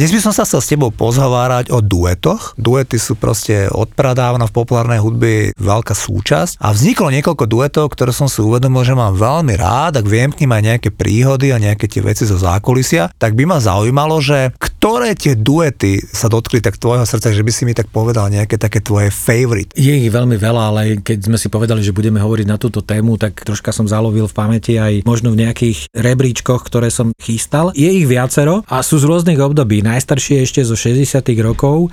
Dnes by som sa chcel s tebou pozhovárať o duetoch. Duety sú proste odpradávna v populárnej hudbe veľká súčasť a vzniklo niekoľko duetov, ktoré som si uvedomil, že mám veľmi rád, ak viem k nim aj nejaké príhody a nejaké tie veci zo zákulisia, tak by ma zaujímalo, že ktoré tie duety sa dotkli tak tvojho srdca, že by si mi tak povedal nejaké také tvoje favorite? Je ich veľmi veľa, ale keď sme si povedali, že budeme hovoriť na túto tému, tak troška som zalovil v pamäti aj možno v nejakých rebríčkoch, ktoré som chystal. Je ich viacero a sú z rôznych období najstarší ešte zo 60 rokov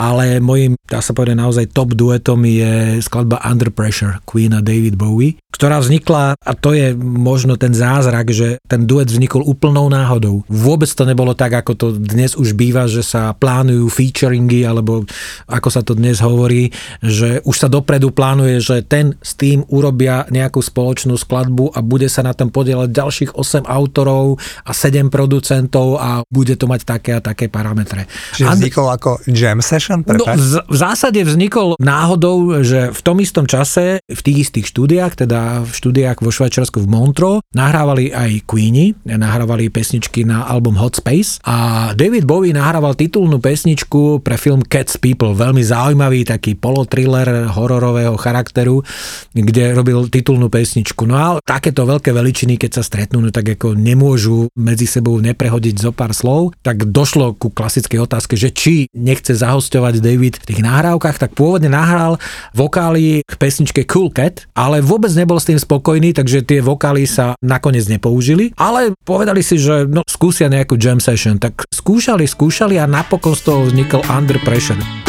ale môjim, dá sa povedať, naozaj top duetom je skladba Under Pressure Queen a David Bowie, ktorá vznikla, a to je možno ten zázrak, že ten duet vznikol úplnou náhodou. Vôbec to nebolo tak, ako to dnes už býva, že sa plánujú featuringy, alebo ako sa to dnes hovorí, že už sa dopredu plánuje, že ten s tým urobia nejakú spoločnú skladbu a bude sa na tom podielať ďalších 8 autorov a 7 producentov a bude to mať také a také parametre. Čiže vznikol ako jam session? Production? No, v, zásade vznikol náhodou, že v tom istom čase v tých istých štúdiách, teda v štúdiách vo Švajčiarsku v Montro, nahrávali aj Queenie, nahrávali pesničky na album Hot Space a David Bowie nahrával titulnú pesničku pre film Cats People, veľmi zaujímavý taký polotriller hororového charakteru, kde robil titulnú pesničku. No a takéto veľké veličiny, keď sa stretnú, no tak ako nemôžu medzi sebou neprehodiť zo pár slov, tak došlo ku klasickej otázke, že či nechce zahostovať hostovať David v tých nahrávkach, tak pôvodne nahral vokály k pesničke Cool Cat, ale vôbec nebol s tým spokojný, takže tie vokály sa nakoniec nepoužili, ale povedali si, že no, skúsia nejakú jam session, tak skúšali, skúšali a napokon z toho vznikol Under Pressure.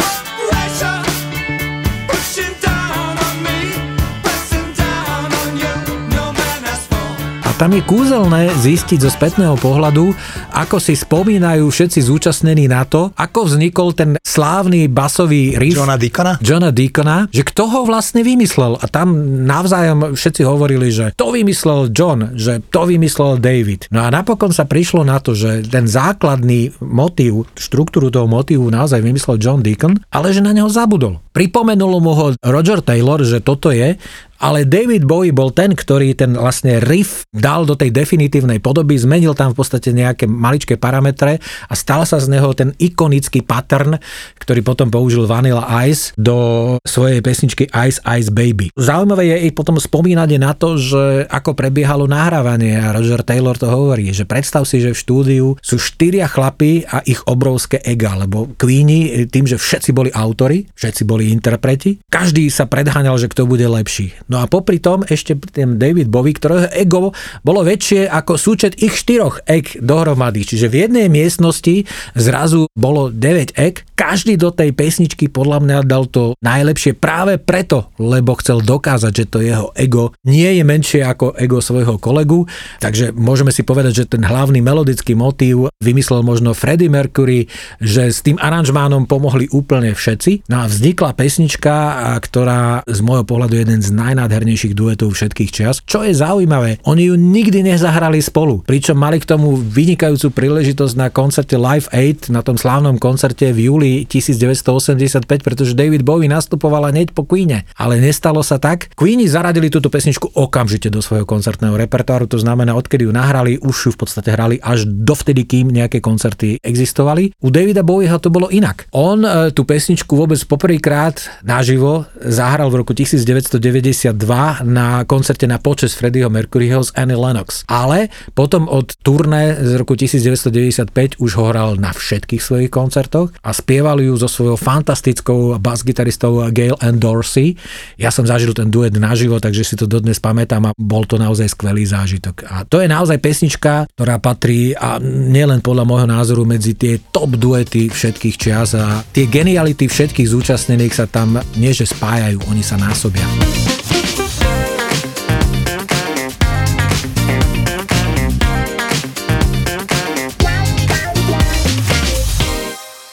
Tam je kúzelné zistiť zo spätného pohľadu, ako si spomínajú všetci zúčastnení na to, ako vznikol ten slávny basový riff Johna Deacona? Johna Deacona, že kto ho vlastne vymyslel. A tam navzájom všetci hovorili, že to vymyslel John, že to vymyslel David. No a napokon sa prišlo na to, že ten základný motív, štruktúru toho motívu naozaj vymyslel John Deacon, ale že na neho zabudol. Pripomenul mu ho Roger Taylor, že toto je ale David Bowie bol ten, ktorý ten vlastne riff dal do tej definitívnej podoby, zmenil tam v podstate nejaké maličké parametre a stal sa z neho ten ikonický pattern, ktorý potom použil Vanilla Ice do svojej pesničky Ice Ice Baby. Zaujímavé je i potom spomínanie na to, že ako prebiehalo nahrávanie a Roger Taylor to hovorí, že predstav si, že v štúdiu sú štyria chlapy a ich obrovské ega, lebo Queenie tým, že všetci boli autory, všetci boli interpreti, každý sa predháňal, že kto bude lepší. No a popri tom ešte ten David Bowie, ktorého ego bolo väčšie ako súčet ich štyroch eg dohromady. Čiže v jednej miestnosti zrazu bolo 9 eg. Každý do tej pesničky podľa mňa dal to najlepšie práve preto, lebo chcel dokázať, že to jeho ego nie je menšie ako ego svojho kolegu. Takže môžeme si povedať, že ten hlavný melodický motív vymyslel možno Freddie Mercury, že s tým aranžmánom pomohli úplne všetci. No a vznikla pesnička, ktorá z môjho pohľadu je jeden z naj najnádhernejších duetov všetkých čias. Čo je zaujímavé, oni ju nikdy nezahrali spolu, pričom mali k tomu vynikajúcu príležitosť na koncerte Live 8, na tom slávnom koncerte v júli 1985, pretože David Bowie nastupoval hneď po Queene, ale nestalo sa tak. Queeni zaradili túto pesničku okamžite do svojho koncertného repertoáru, to znamená, odkedy ju nahrali, už ju v podstate hrali až dovtedy, kým nejaké koncerty existovali. U Davida Bowieho to bolo inak. On e, tú pesničku vôbec poprvýkrát naživo zahral v roku 1990 na koncerte na počas Freddieho Mercuryho z Annie Lennox. Ale potom od turné z roku 1995 už ho hral na všetkých svojich koncertoch a spieval ju so svojou fantastickou basgitaristou Gail and Dorsey. Ja som zažil ten duet naživo, takže si to dodnes pamätám a bol to naozaj skvelý zážitok. A to je naozaj pesnička, ktorá patrí a nielen podľa môjho názoru medzi tie top duety všetkých čias a tie geniality všetkých zúčastnených sa tam nie že spájajú, oni sa násobia.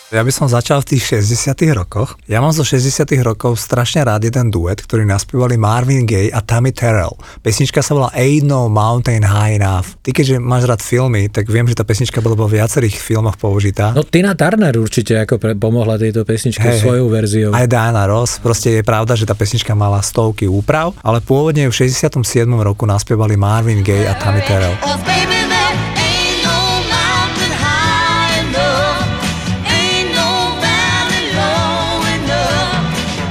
Ja by som začal v tých 60 rokoch. Ja mám zo 60 rokov strašne rád jeden duet, ktorý naspievali Marvin Gaye a Tammy Terrell. Pesnička sa volá Ain't No Mountain High Enough. Ty keďže máš rád filmy, tak viem, že tá pesnička bola vo viacerých filmoch použitá. No Tina Turner určite ako pre, pomohla tejto pesničke hey, svojou verziou. Aj Diana Ross, proste je pravda, že tá pesnička mala stovky úprav, ale pôvodne v 67. roku naspievali Marvin Gaye a Tammy Terrell. Oh, baby,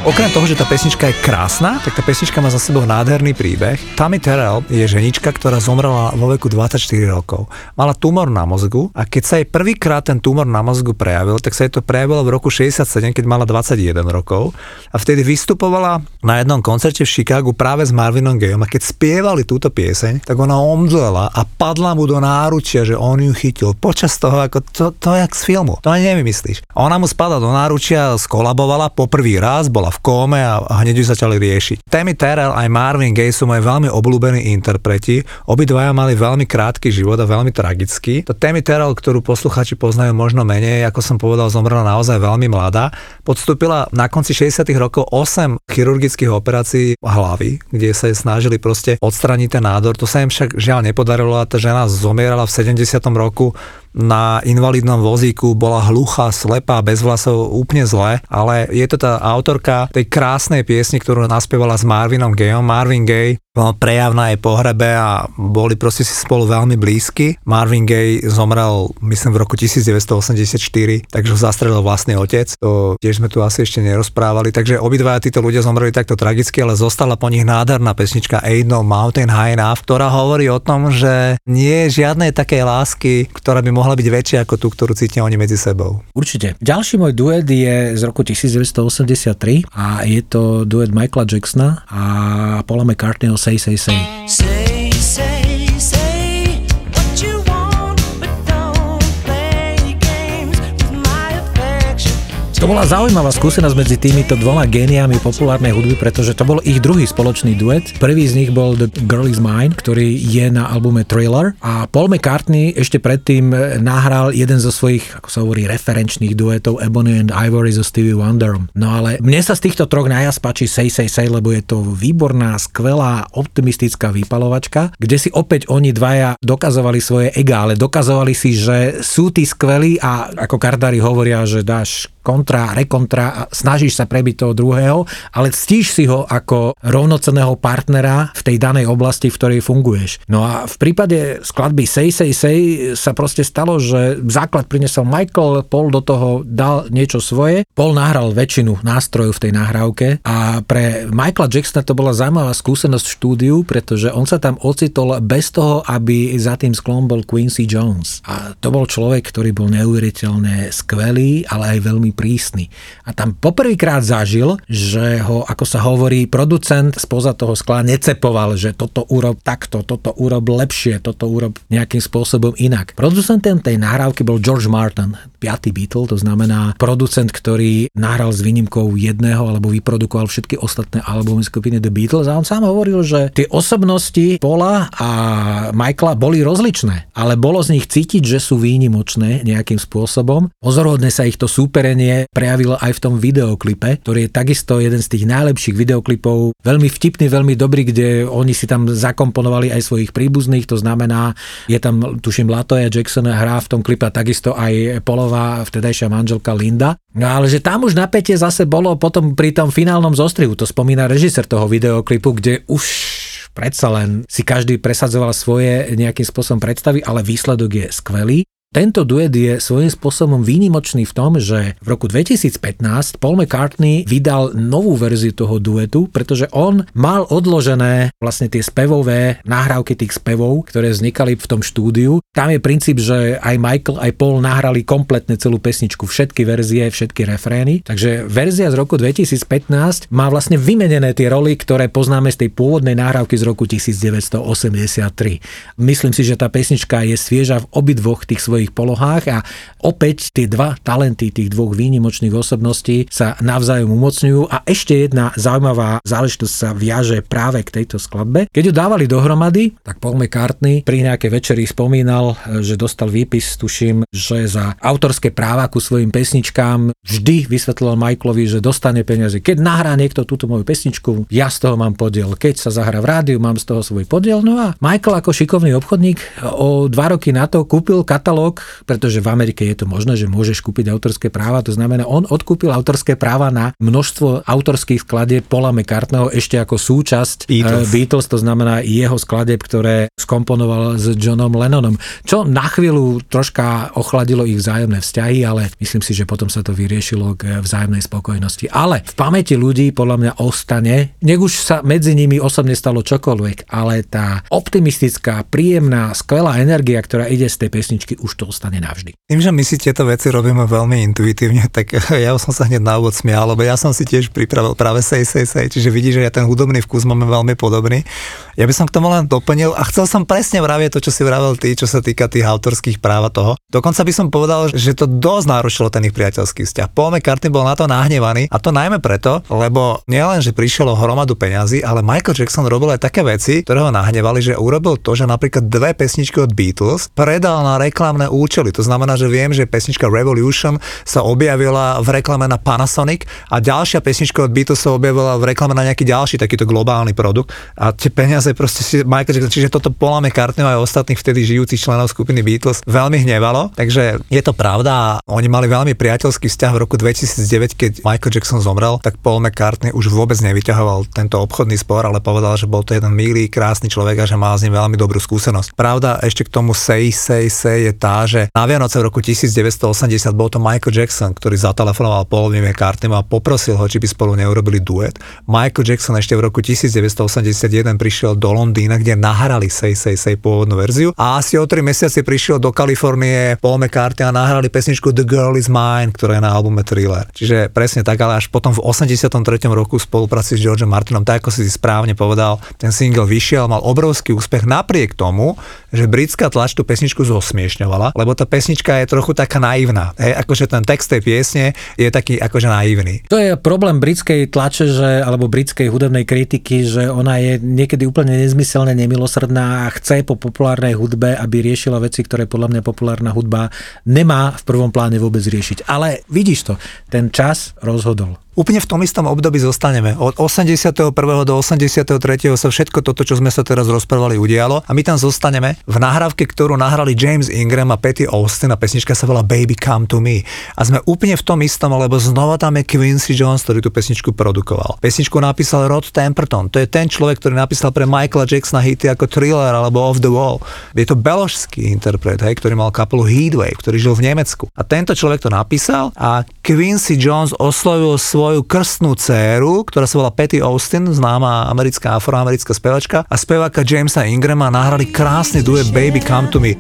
Okrem toho, že tá pesnička je krásna, tak tá pesnička má za sebou nádherný príbeh. Tammy Terrell je ženička, ktorá zomrela vo veku 24 rokov. Mala tumor na mozgu a keď sa jej prvýkrát ten tumor na mozgu prejavil, tak sa jej to prejavilo v roku 67, keď mala 21 rokov a vtedy vystupovala na jednom koncerte v Chicagu práve s Marvinom Gayom a keď spievali túto pieseň, tak ona omdlela a padla mu do náručia, že on ju chytil počas toho, ako to, to jak z filmu. To ani nevymyslíš. Ona mu spada do náručia, skolabovala po prvý raz, bola v v kóme a, hneď ju začali riešiť. Tammy Terrell aj Marvin Gaye sú moje veľmi obľúbení interpreti. Obidvaja mali veľmi krátky život a veľmi tragický. To Tammy Terrell, ktorú posluchači poznajú možno menej, ako som povedal, zomrela naozaj veľmi mladá. Podstúpila na konci 60. rokov 8 chirurgických operácií hlavy, kde sa snažili proste odstraniť ten nádor. To sa im však žiaľ nepodarilo a tá žena zomierala v 70. roku na invalidnom vozíku, bola hluchá, slepá, bez vlasov, úplne zle, ale je to tá autorka tej krásnej piesni, ktorú naspievala s Marvinom Gayom. Marvin Gay bol prejav na jej pohrebe a boli proste si spolu veľmi blízky. Marvin Gaye zomrel, myslím, v roku 1984, takže ho zastrelil vlastný otec. To tiež sme tu asi ešte nerozprávali, takže obidvaja títo ľudia zomreli takto tragicky, ale zostala po nich nádherná pesnička Ain't No Mountain High Enough, ktorá hovorí o tom, že nie je žiadnej takej lásky, ktorá by mohla byť väčšia ako tú, ktorú cítia oni medzi sebou. Určite. Ďalší môj duet je z roku 1983 a je to duet Michaela Jacksona a Paula McCartneyho Say Say Say. Say, say, To bola zaujímavá skúsenosť medzi týmito dvoma géniami populárnej hudby, pretože to bol ich druhý spoločný duet. Prvý z nich bol The Girl Is Mine, ktorý je na albume Thriller a Paul McCartney ešte predtým nahral jeden zo svojich, ako sa hovorí, referenčných duetov Ebony and Ivory so Stevie Wonderom. No ale mne sa z týchto troch najviac páči Say Say Say, lebo je to výborná, skvelá, optimistická vypalovačka, kde si opäť oni dvaja dokazovali svoje ega, ale dokazovali si, že sú tí skvelí a ako kardári hovoria, že dáš kontra, rekontra a snažíš sa prebiť toho druhého, ale ctíš si ho ako rovnocenného partnera v tej danej oblasti, v ktorej funguješ. No a v prípade skladby Say Say Say sa proste stalo, že základ prinesol Michael, Paul do toho dal niečo svoje, Paul nahral väčšinu nástrojov v tej nahrávke a pre Michaela Jacksona to bola zaujímavá skúsenosť v štúdiu, pretože on sa tam ocitol bez toho, aby za tým sklom bol Quincy Jones. A to bol človek, ktorý bol neuveriteľne skvelý, ale aj veľmi prísny. A tam poprvýkrát zažil, že ho, ako sa hovorí, producent spoza toho skla necepoval, že toto urob takto, toto urob lepšie, toto urob nejakým spôsobom inak. Producentom tej nahrávky bol George Martin, piatý Beatle, to znamená producent, ktorý nahral s výnimkou jedného alebo vyprodukoval všetky ostatné albumy skupiny The Beatles a on sám hovoril, že tie osobnosti Paula a Michaela boli rozličné, ale bolo z nich cítiť, že sú výnimočné nejakým spôsobom. Pozorodne sa ich to súperenie prejavilo aj v tom videoklipe, ktorý je takisto jeden z tých najlepších videoklipov, veľmi vtipný, veľmi dobrý, kde oni si tam zakomponovali aj svojich príbuzných, to znamená, je tam, tuším, Latoya Jackson hrá v tom klipe a takisto aj Polová vtedajšia manželka Linda. No ale že tam už napätie zase bolo potom pri tom finálnom zostrihu, to spomína režisér toho videoklipu, kde už predsa len si každý presadzoval svoje nejakým spôsobom predstavy, ale výsledok je skvelý. Tento duet je svojím spôsobom výnimočný v tom, že v roku 2015 Paul McCartney vydal novú verziu toho duetu, pretože on mal odložené vlastne tie spevové nahrávky tých spevov, ktoré vznikali v tom štúdiu. Tam je princíp, že aj Michael, aj Paul nahrali kompletne celú pesničku, všetky verzie, všetky refrény. Takže verzia z roku 2015 má vlastne vymenené tie roly, ktoré poznáme z tej pôvodnej nahrávky z roku 1983. Myslím si, že tá pesnička je svieža v obidvoch tých svojich svojich polohách a opäť tie dva talenty tých dvoch výnimočných osobností sa navzájom umocňujú a ešte jedna zaujímavá záležitosť sa viaže práve k tejto skladbe. Keď ju dávali dohromady, tak Paul McCartney pri nejakej večeri spomínal, že dostal výpis, tuším, že za autorské práva ku svojim pesničkám vždy vysvetloval Michaelovi, že dostane peniaze. Keď nahrá niekto túto moju pesničku, ja z toho mám podiel. Keď sa zahrá v rádiu, mám z toho svoj podiel. No a Michael ako šikovný obchodník o dva roky na to kúpil katalóg, pretože v Amerike je to možné, že môžeš kúpiť autorské práva. To znamená, on odkúpil autorské práva na množstvo autorských skladieb Paula McCartneyho ešte ako súčasť Beatles. Uh, Beatles, to znamená jeho skladieb, ktoré skomponoval s Johnom Lennonom. Čo na chvíľu troška ochladilo ich vzájomné vzťahy, ale myslím si, že potom sa to vyriešilo k vzájomnej spokojnosti. Ale v pamäti ľudí podľa mňa ostane, nech už sa medzi nimi osobne stalo čokoľvek, ale tá optimistická, príjemná, skvelá energia, ktorá ide z tej pesničky, už to ostane navždy. Tým, že my si tieto veci robíme veľmi intuitívne, tak ja som sa hneď na úvod smial, lebo ja som si tiež pripravil práve sej, sej, sej, čiže vidíš, že ja ten hudobný vkus máme veľmi podobný. Ja by som k tomu len doplnil a chcel som presne vravieť to, čo si vravel ty, čo sa týka tých autorských práv a toho. Dokonca by som povedal, že to dosť narušilo ten ich priateľský vzťah. Paul McCartney bol na to nahnevaný a to najmä preto, lebo nielen, že prišiel hromadu peňazí, ale Michael Jackson robil aj také veci, ktoré ho nahnevali, že urobil to, že napríklad dve pesničky od Beatles predal na reklamné účely. To znamená, že viem, že pesnička Revolution sa objavila v reklame na Panasonic a ďalšia pesnička od Beatles sa objavila v reklame na nejaký ďalší takýto globálny produkt a tie peniaze proste si Michael Jackson, čiže toto Paula McCartney aj ostatných vtedy žijúcich členov skupiny Beatles veľmi hnevalo, takže je to pravda a oni mali veľmi priateľský vzťah v roku 2009, keď Michael Jackson zomrel, tak Paul McCartney už vôbec nevyťahoval tento obchodný spor, ale povedal, že bol to jeden milý, krásny človek a že má s ním veľmi dobrú skúsenosť. Pravda ešte k tomu say, say, say je tá, že na Vianoce v roku 1980 bol to Michael Jackson, ktorý zatelefonoval Paulovi McCartneymu a poprosil ho, či by spolu neurobili duet. Michael Jackson ešte v roku 1981 prišiel do Londýna, kde nahrali Say Say Say pôvodnú verziu a asi o 3 mesiace prišiel do Kalifornie Paul McCartney a nahrali pesničku The Girl Is Mine, ktorá je na albume Thriller. Čiže presne tak, ale až potom v 83. roku v spolupráci s Georgeom Martinom, tak ako si správne povedal, ten single vyšiel, mal obrovský úspech napriek tomu, že britská tlač tú pesničku zosmiešňovala, lebo tá pesnička je trochu taká naivná. Hej, akože ten text tej piesne je taký akože naivný. To je problém britskej tlače, že, alebo britskej hudobnej kritiky, že ona je niekedy úplne nezmyselne nemilosrdná a chce po populárnej hudbe, aby riešila veci, ktoré podľa mňa populárna hudba nemá v prvom pláne vôbec riešiť. Ale vidíš to, ten čas rozhodol úplne v tom istom období zostaneme. Od 81. do 83. sa všetko toto, čo sme sa teraz rozprávali, udialo a my tam zostaneme v nahrávke, ktorú nahrali James Ingram a Patty Austin a pesnička sa volá Baby Come to Me. A sme úplne v tom istom, lebo znova tam je Quincy Jones, ktorý tú pesničku produkoval. Pesničku napísal Rod Temperton, to je ten človek, ktorý napísal pre Michaela Jacksona hity ako Thriller alebo Off the Wall. Je to beložský interpret, hej, ktorý mal kapelu Heatwave, ktorý žil v Nemecku. A tento človek to napísal a Quincy Jones oslovil svoj svoju krstnú dceru, ktorá sa volá Patty Austin, známa americká afroamerická spevačka a speváka Jamesa Ingrama nahrali krásny duet Baby Come to Me.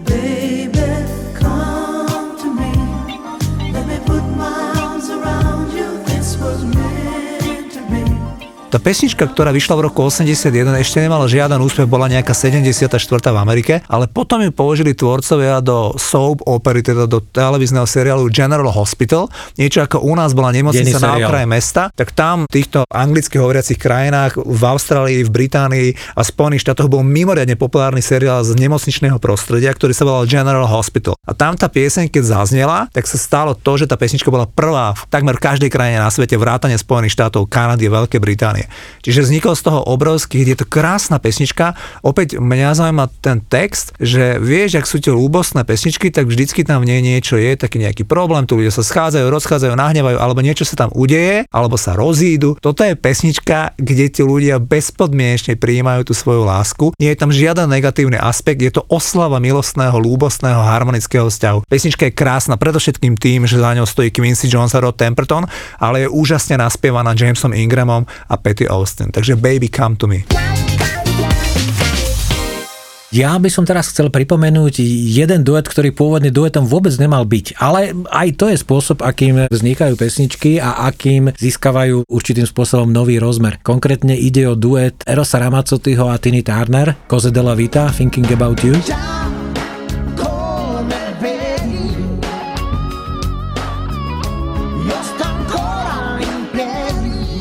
Tá pesnička, ktorá vyšla v roku 81, ešte nemala žiaden úspech, bola nejaká 74. v Amerike, ale potom ju použili tvorcovia do soap opery, teda do televízneho seriálu General Hospital, niečo ako u nás bola nemocnica na okraji mesta, tak tam v týchto anglicky hovoriacich krajinách, v Austrálii, v Británii a Spojených štátoch bol mimoriadne populárny seriál z nemocničného prostredia, ktorý sa volal General Hospital. A tam tá pieseň, keď zaznela, tak sa stalo to, že tá pesnička bola prvá v takmer každej krajine na svete, vrátane Spojených štátov, Kanady a Veľkej Británie Británie. Čiže vznikol z toho obrovský, je to krásna pesnička. Opäť mňa zaujíma ten text, že vieš, ak sú tie ľúbostné pesničky, tak vždycky tam nie niečo je, taký nejaký problém, tu ľudia sa schádzajú, rozchádzajú, nahnevajú, alebo niečo sa tam udeje, alebo sa rozídu. Toto je pesnička, kde tí ľudia bezpodmienečne prijímajú tú svoju lásku. Nie je tam žiaden negatívny aspekt, je to oslava milostného, ľúbostného, harmonického vzťahu. Pesnička je krásna predovšetkým tým, že za ňou stojí Quincy Jones a Rod Temperton, ale je úžasne naspievaná Jamesom Ingramom a Patty Austin. Takže Baby Come to Me. Ja by som teraz chcel pripomenúť jeden duet, ktorý pôvodne duetom vôbec nemal byť, ale aj to je spôsob, akým vznikajú pesničky a akým získavajú určitým spôsobom nový rozmer. Konkrétne ide o duet Erosa Ramazzotiho a Tiny Turner, Cose della Vita, Thinking About You.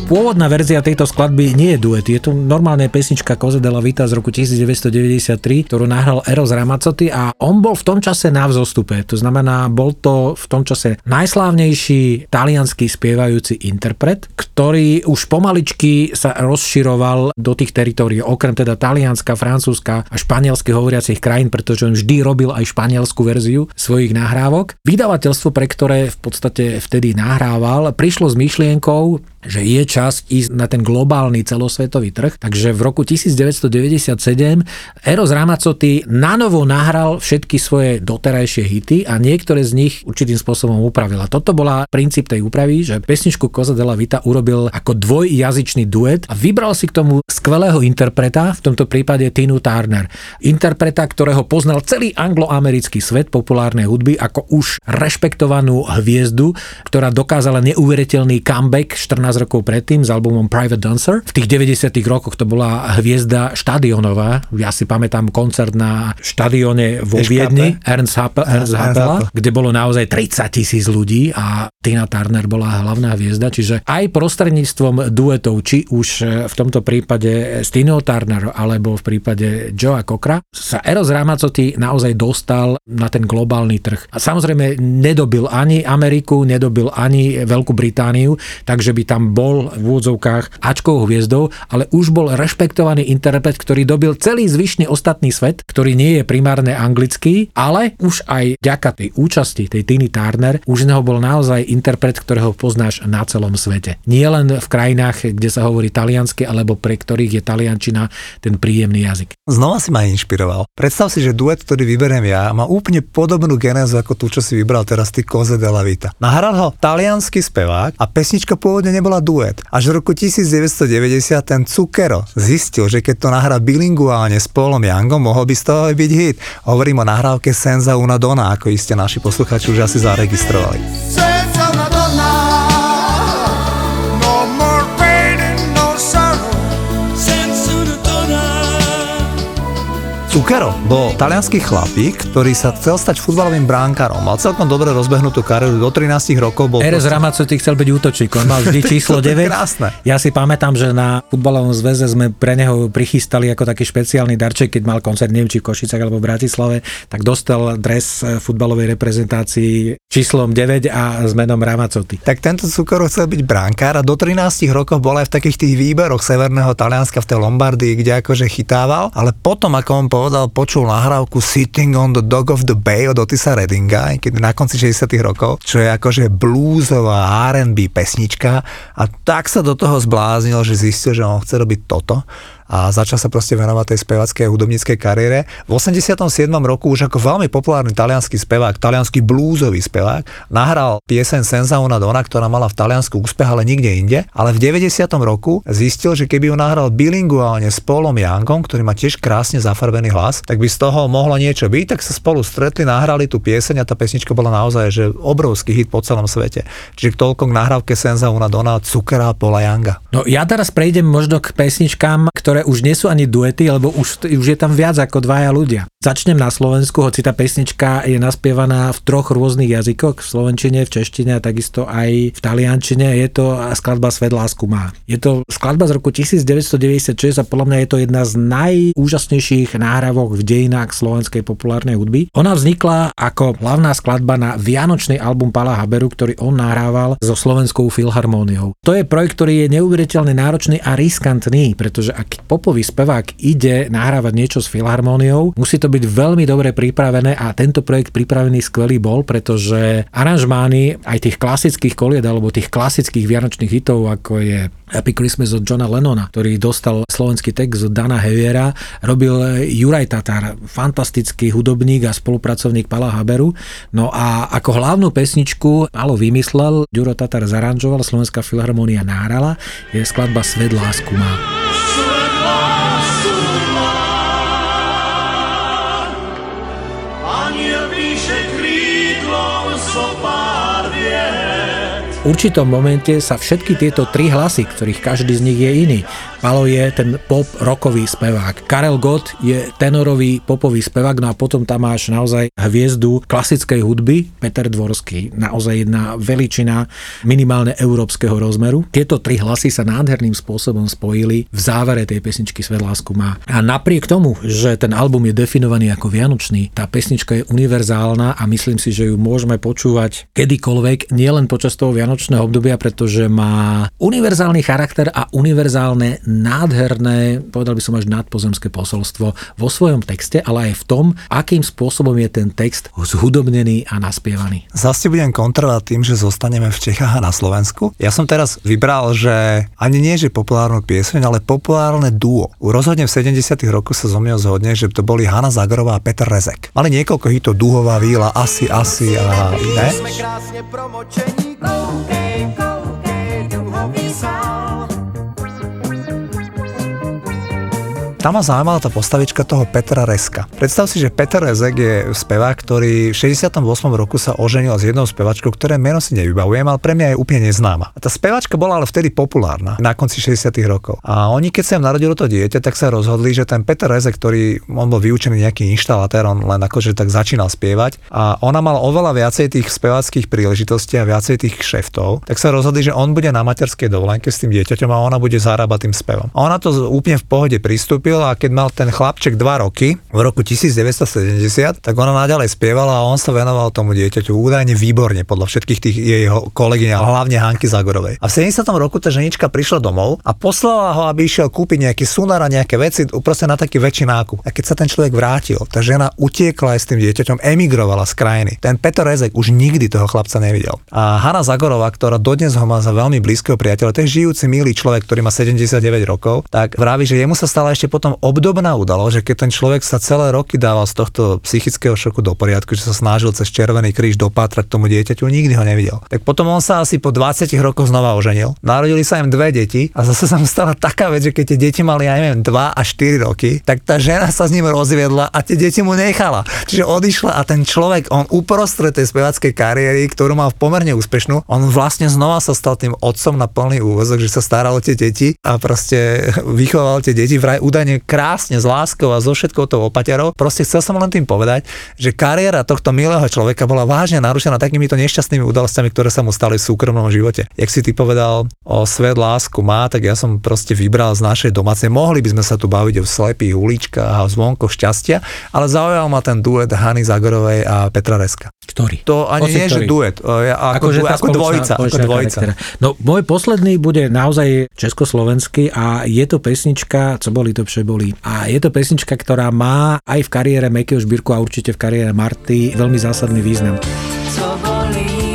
Pôvodná verzia tejto skladby nie je duet, je to normálne pesnička Koze de la Vita z roku 1993, ktorú nahral Eros Ramazzotti a on bol v tom čase na vzostupe. To znamená, bol to v tom čase najslávnejší talianský spievajúci interpret, ktorý už pomaličky sa rozširoval do tých teritórií, okrem teda Talianska, Francúzska a španielsky hovoriacich krajín, pretože on vždy robil aj španielskú verziu svojich nahrávok. Vydavateľstvo, pre ktoré v podstate vtedy nahrával, prišlo s myšlienkou, že je čas ísť na ten globálny celosvetový trh. Takže v roku 1997 Eros Ramazzotti nanovo nahral všetky svoje doterajšie hity a niektoré z nich určitým spôsobom upravil. A toto bola princíp tej úpravy, že pesničku Cosa della Vita urobil ako dvojjazyčný duet a vybral si k tomu skvelého interpreta, v tomto prípade Tinu Turner. Interpreta, ktorého poznal celý angloamerický svet populárnej hudby ako už rešpektovanú hviezdu, ktorá dokázala neuveriteľný comeback 14 15 rokov predtým s albumom Private Dancer. V tých 90 rokoch to bola hviezda štadionová. Ja si pamätám koncert na štadióne vo Viedni, Ernst Happel, Ernst Happel, kde bolo naozaj 30 tisíc ľudí a Tina Turner bola hlavná hviezda, čiže aj prostredníctvom duetov, či už v tomto prípade s Tino Turner alebo v prípade Joea Cockra, sa Eros Ramazzotti naozaj dostal na ten globálny trh. A samozrejme nedobil ani Ameriku, nedobil ani Veľkú Britániu, takže by tam bol v úvodzovkách Ačkou hviezdou, ale už bol rešpektovaný interpret, ktorý dobil celý zvyšný ostatný svet, ktorý nie je primárne anglický, ale už aj ďaka tej účasti tej Tiny Turner, už neho bol naozaj interpret, ktorého poznáš na celom svete. Nie len v krajinách, kde sa hovorí taliansky, alebo pre ktorých je taliančina ten príjemný jazyk. Znova si ma inšpiroval. Predstav si, že duet, ktorý vyberiem ja, má úplne podobnú genézu ako tú, čo si vybral teraz ty Koze de la Vita. Nahral ho talianský spevák a pesnička pôvodne nebola bola duet. Až v roku 1990 ten Cukero zistil, že keď to nahrá bilinguálne s Paulom Youngom, mohol by z toho byť hit. Hovorím o nahrávke Senza una donna, ako iste naši posluchači už asi zaregistrovali. Senza Cukero bol talianský chlapík, ktorý sa chcel stať futbalovým bránkarom. Mal celkom dobre rozbehnutú kariéru, do 13 rokov bol... Eres proste... Ramazzotti chcel byť útočník, on mal vždy číslo 9. krásne. Ja si pamätám, že na futbalovom zväze sme pre neho prichystali ako taký špeciálny darček, keď mal koncert, neviem či v Košicach alebo v Bratislave, tak dostal dres futbalovej reprezentácii číslom 9 a s menom Ramazzotti. Tak tento Cukero chcel byť bránkár a do 13 rokov bol aj v takých tých výberoch severného Talianska v tej Lombardii, kde akože chytával, ale potom, ako on povedal, počul nahrávku Sitting on the Dog of the Bay od Otisa Reddinga, keď na konci 60 rokov, čo je akože bluesová R&B pesnička. A tak sa do toho zbláznil, že zistil, že on chce robiť toto a začal sa proste venovať tej spevackej a hudobníckej kariére. V 87. roku už ako veľmi populárny talianský spevák, talianský blúzový spevák, nahral pieseň Senza una donna, ktorá mala v Taliansku úspech, ale nikde inde. Ale v 90. roku zistil, že keby ju nahral bilinguálne s Paulom Youngom, ktorý má tiež krásne zafarbený hlas, tak by z toho mohlo niečo byť, tak sa spolu stretli, nahrali tú pieseň a tá pesnička bola naozaj že obrovský hit po celom svete. Čiže toľko k nahrávke Senza una donna Cukera Paula Younga. No ja teraz prejdem možno k pesničkám, ktoré ktoré už nie sú ani duety, lebo už, už je tam viac ako dvaja ľudia. Začnem na Slovensku, hoci tá pesnička je naspievaná v troch rôznych jazykoch, v slovenčine, v češtine a takisto aj v taliančine. Je to skladba Svet lásku má. Je to skladba z roku 1996 a podľa mňa je to jedna z najúžasnejších náhrávok v dejinách slovenskej populárnej hudby. Ona vznikla ako hlavná skladba na vianočný album Pala Haberu, ktorý on nahrával so slovenskou filharmóniou. To je projekt, ktorý je neuveriteľne náročný a riskantný, pretože ak popový spevák ide nahrávať niečo s filharmóniou, musí to byť veľmi dobre pripravené a tento projekt pripravený skvelý bol, pretože aranžmány aj tých klasických kolied alebo tých klasických vianočných hitov, ako je Happy Christmas od Johna Lennona, ktorý dostal slovenský text od Dana Heviera, robil Juraj Tatar, fantastický hudobník a spolupracovník Pala Haberu. No a ako hlavnú pesničku malo vymyslel, Juro Tatar zaranžoval, Slovenská filharmónia náhrala, je skladba Svet lásku má. Určitom momente sa všetky tieto tri hlasy, ktorých každý z nich je iný, Palo je ten pop rokový spevák. Karel Gott je tenorový popový spevák, no a potom tam máš naozaj hviezdu klasickej hudby, Peter Dvorský, naozaj jedna veličina minimálne európskeho rozmeru. Tieto tri hlasy sa nádherným spôsobom spojili v závere tej pesničky Svet má. A napriek tomu, že ten album je definovaný ako vianočný, tá pesnička je univerzálna a myslím si, že ju môžeme počúvať kedykoľvek, nielen počas toho vianočného obdobia, pretože má univerzálny charakter a univerzálne nádherné, povedal by som až nadpozemské posolstvo vo svojom texte, ale aj v tom, akým spôsobom je ten text zhudobnený a naspievaný. Zase budem kontrolovať tým, že zostaneme v Čechách a na Slovensku. Ja som teraz vybral, že ani nie, že populárnu pieseň, ale populárne duo. Rozhodne v 70 rokoch sa zo mňa zhodne, že to boli Hanna Zagorová a Petr Rezek. Mali niekoľko hitov, Duhová víla, Asi, Asi a iné. Sme krásne promočení, go. Tam ma zaujímala tá postavička toho Petra Reska. Predstav si, že Peter Rezek je spevák, ktorý v 68. roku sa oženil s jednou spevačkou, ktoré meno si nevybavujem, ale pre mňa je úplne neznáma. A tá spevačka bola ale vtedy populárna na konci 60. rokov. A oni, keď sa im narodilo to dieťa, tak sa rozhodli, že ten Peter Rezek, ktorý on bol vyučený nejaký inštalatér, on len akože tak začínal spievať a ona mala oveľa viacej tých speváckých príležitostí a viacej tých kšeftov, tak sa rozhodli, že on bude na materskej dovolenke s tým dieťaťom a ona bude zarábať tým spevom. A ona to úplne v pohode pristúpila narodil a keď mal ten chlapček 2 roky, v roku 1970, tak ona naďalej spievala a on sa venoval tomu dieťaťu údajne výborne podľa všetkých tých jeho kolegyň a hlavne Hanky Zagorovej. A v 70. roku tá ženička prišla domov a poslala ho, aby išiel kúpiť nejaký sunar a nejaké veci, proste na taký väčší nákup. A keď sa ten človek vrátil, tá žena utiekla aj s tým dieťaťom, emigrovala z krajiny. Ten Peter Rezek už nikdy toho chlapca nevidel. A Hanna Zagorová, ktorá dodnes ho má za veľmi blízkeho priateľa, to je žijúci milý človek, ktorý má 79 rokov, tak vraví, že jemu sa stala ešte potom potom obdobná udalosť, že keď ten človek sa celé roky dával z tohto psychického šoku do poriadku, že sa snažil cez Červený kríž dopátrať tomu dieťaťu, nikdy ho nevidel. Tak potom on sa asi po 20 rokoch znova oženil. Narodili sa im dve deti a zase sa mu stala taká vec, že keď tie deti mali, ja neviem, 2 až 4 roky, tak tá žena sa s ním rozviedla a tie deti mu nechala. Čiže odišla a ten človek, on uprostred tej spevackej kariéry, ktorú mal pomerne úspešnú, on vlastne znova sa stal tým otcom na plný úvozok, že sa staral o tie deti a proste vychoval tie deti vraj údajne krásne, s láskou a so všetkou tou opaterou. Proste chcel som len tým povedať, že kariéra tohto milého človeka bola vážne narušená takýmito nešťastnými udalosťami, ktoré sa mu stali v súkromnom živote. Jak si ty povedal o svet lásku má, tak ja som proste vybral z našej domácej. Mohli by sme sa tu baviť o slepých uličkách a o zvonkoch šťastia, ale zaujal ma ten duet Hany Zagorovej a Petra Reska. Ktorý? To ani nie, že duet, ako, ako, dvo, ako dvojica. Ako dvojica. No, môj posledný bude naozaj československý a je to pesnička, co boli to vše boli. A je to pesnička, ktorá má aj v kariére Mekého Žbírku a určite v kariére Marty veľmi zásadný význam. Co bolí,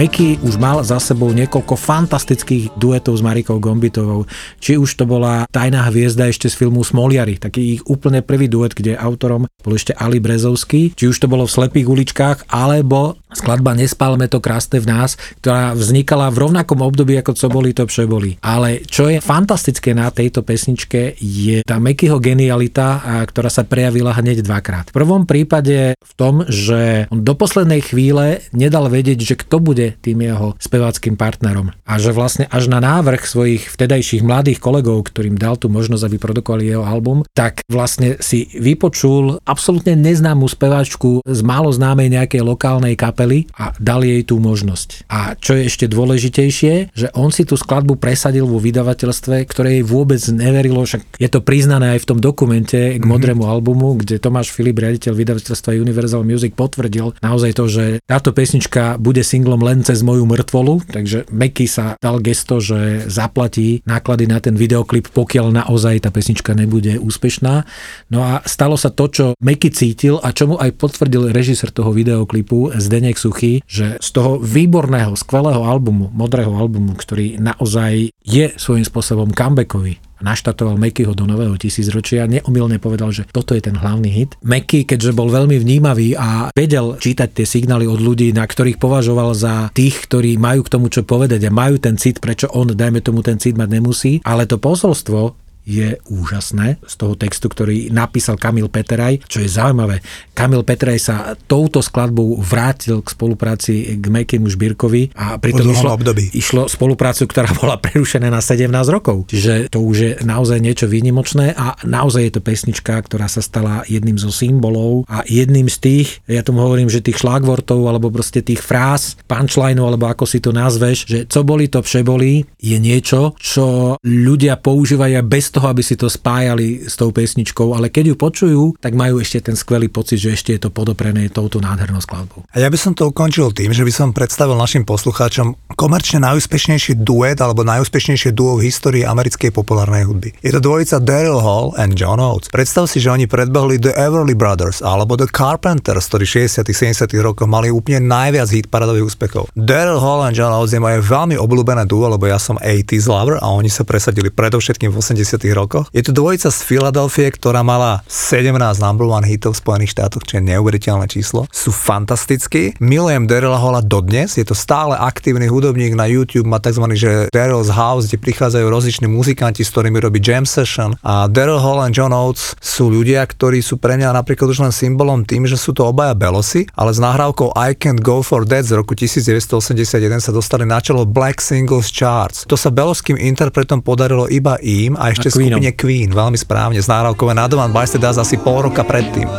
Meky už mal za sebou niekoľko fantastických duetov s Marikou Gombitovou. Či už to bola Tajná hviezda ešte z filmu Smoliari, taký ich úplne prvý duet, kde autorom bol ešte Ali Brezovský. Či už to bolo v Slepých uličkách, alebo skladba Nespálme to krásne v nás, ktorá vznikala v rovnakom období ako Co boli to boli. Ale čo je fantastické na tejto pesničke je tá Mekyho genialita, ktorá sa prejavila hneď dvakrát. V prvom prípade v tom, že on do poslednej chvíle nedal vedieť, že kto bude tým jeho speváckým partnerom. A že vlastne až na návrh svojich vtedajších mladých kolegov, ktorým dal tú možnosť, aby produkovali jeho album, tak vlastne si vypočul absolútne neznámú speváčku z málo známej nejakej lokálnej kapely a dal jej tú možnosť. A čo je ešte dôležitejšie, že on si tú skladbu presadil vo vydavateľstve, ktoré jej vôbec neverilo, však je to priznané aj v tom dokumente k mm-hmm. modrému albumu, kde Tomáš Filip, riaditeľ vydavateľstva Universal Music, potvrdil naozaj to, že táto pesnička bude singlom len cez moju mŕtvolu, takže Meky sa dal gesto, že zaplatí náklady na ten videoklip, pokiaľ naozaj tá pesnička nebude úspešná. No a stalo sa to, čo Meky cítil a čo mu aj potvrdil režisér toho videoklipu Zdenek Suchý, že z toho výborného, skvelého albumu, modrého albumu, ktorý naozaj je svojím spôsobom comebackový, naštatoval Mekyho do nového tisícročia, neomilne povedal, že toto je ten hlavný hit. Meky, keďže bol veľmi vnímavý a vedel čítať tie signály od ľudí, na ktorých považoval za tých, ktorí majú k tomu čo povedať a majú ten cit, prečo on, dajme tomu, ten cit mať nemusí, ale to posolstvo je úžasné z toho textu, ktorý napísal Kamil Peteraj, čo je zaujímavé. Kamil Peteraj sa touto skladbou vrátil k spolupráci k Mekimu Žbírkovi a pritom išlo, období. išlo spoluprácu, ktorá bola prerušená na 17 rokov. Čiže to už je naozaj niečo výnimočné a naozaj je to pesnička, ktorá sa stala jedným zo symbolov a jedným z tých, ja tomu hovorím, že tých šlágvortov alebo proste tých fráz, punchlineov alebo ako si to nazveš, že co boli to vše boli, je niečo, čo ľudia používajú bez toho, aby si to spájali s tou pesničkou, ale keď ju počujú, tak majú ešte ten skvelý pocit, že ešte je to podoprené touto nádhernou skladbou. A ja by som to ukončil tým, že by som predstavil našim poslucháčom komerčne najúspešnejší duet alebo najúspešnejšie duo v histórii americkej populárnej hudby. Je to dvojica Daryl Hall and John Oates. Predstav si, že oni predbehli The Everly Brothers alebo The Carpenters, ktorí 60 70 rokoch mali úplne najviac hit paradových úspechov. Daryl Hall and John Oates je moje veľmi obľúbené duo, lebo ja som 80s lover a oni sa presadili predovšetkým v 80 rokoch. Je to dvojica z Filadelfie, ktorá mala 17 number one hitov v Spojených štátoch, čo je neuveriteľné číslo. Sú fantastickí. Milujem Daryla Holla dodnes, je to stále aktívny hudobník na YouTube, má tzv. že Daryl's House, kde prichádzajú rozliční muzikanti, s ktorými robí jam session a Daryl Hall and John Oates sú ľudia, ktorí sú pre mňa napríklad už len symbolom tým, že sú to obaja belosi, ale s nahrávkou I Can't Go For That z roku 1981 sa dostali na čelo Black Singles Charts. To sa beloským interpretom podarilo iba im a ešte A Queenom. skupine Queen, veľmi správne, z nahrávkové Nadovan by Daz asi pol roka predtým.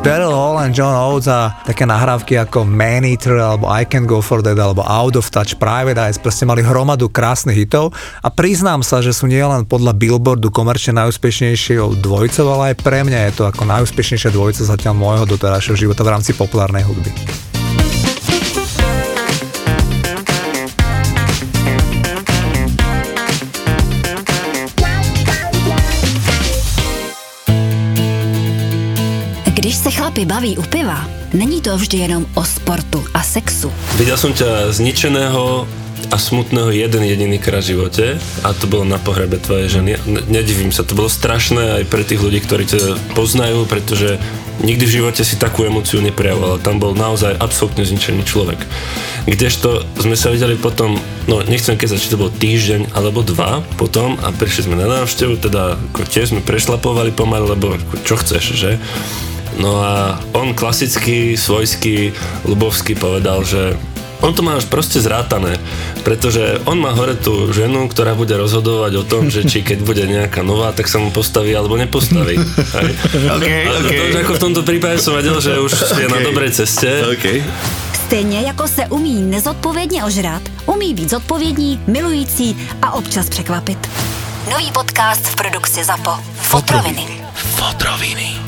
Daryl Hall and John Oates a také nahrávky ako Man Eater alebo I Can Go For That alebo Out of Touch, Private Eyes proste mali hromadu krásnych hitov a priznám sa, že sú nielen podľa Billboardu komerčne najúspešnejšou dvojicou, ale aj pre mňa je to ako najúspešnejšia dvojica zatiaľ môjho doterajšieho života v rámci populárnej hudby. Chlapi baví u piva, není to vždy jenom o sportu a sexu. Videl som ťa zničeného a smutného jeden jediný krát v živote a to bolo na pohrebe tvojej ženy. Ne- Nedivím sa, to bolo strašné aj pre tých ľudí, ktorí ťa poznajú, pretože nikdy v živote si takú emóciu neprejavoval. Tam bol naozaj absolútne zničený človek. Kdežto sme sa videli potom, no nechcem keď či to bol týždeň alebo dva potom a prišli sme na návštevu, teda ako tiež sme prešlapovali pomaly, lebo čo chceš, že? No a on klasicky, svojský, ľubovský povedal, že on to má už proste zrátané, pretože on má hore tú ženu, ktorá bude rozhodovať o tom, že či keď bude nejaká nová, tak sa mu postaví alebo nepostaví. Okay, a okay. to ako v tomto prípade som vedel, že už je na dobrej ceste. OK. Stejně jako se umí nezodpovědně ožrat, umí být zodpovědní, milující a občas překvapit. Nový podcast v produkci ZAPO. Fotroviny. Fotroviny.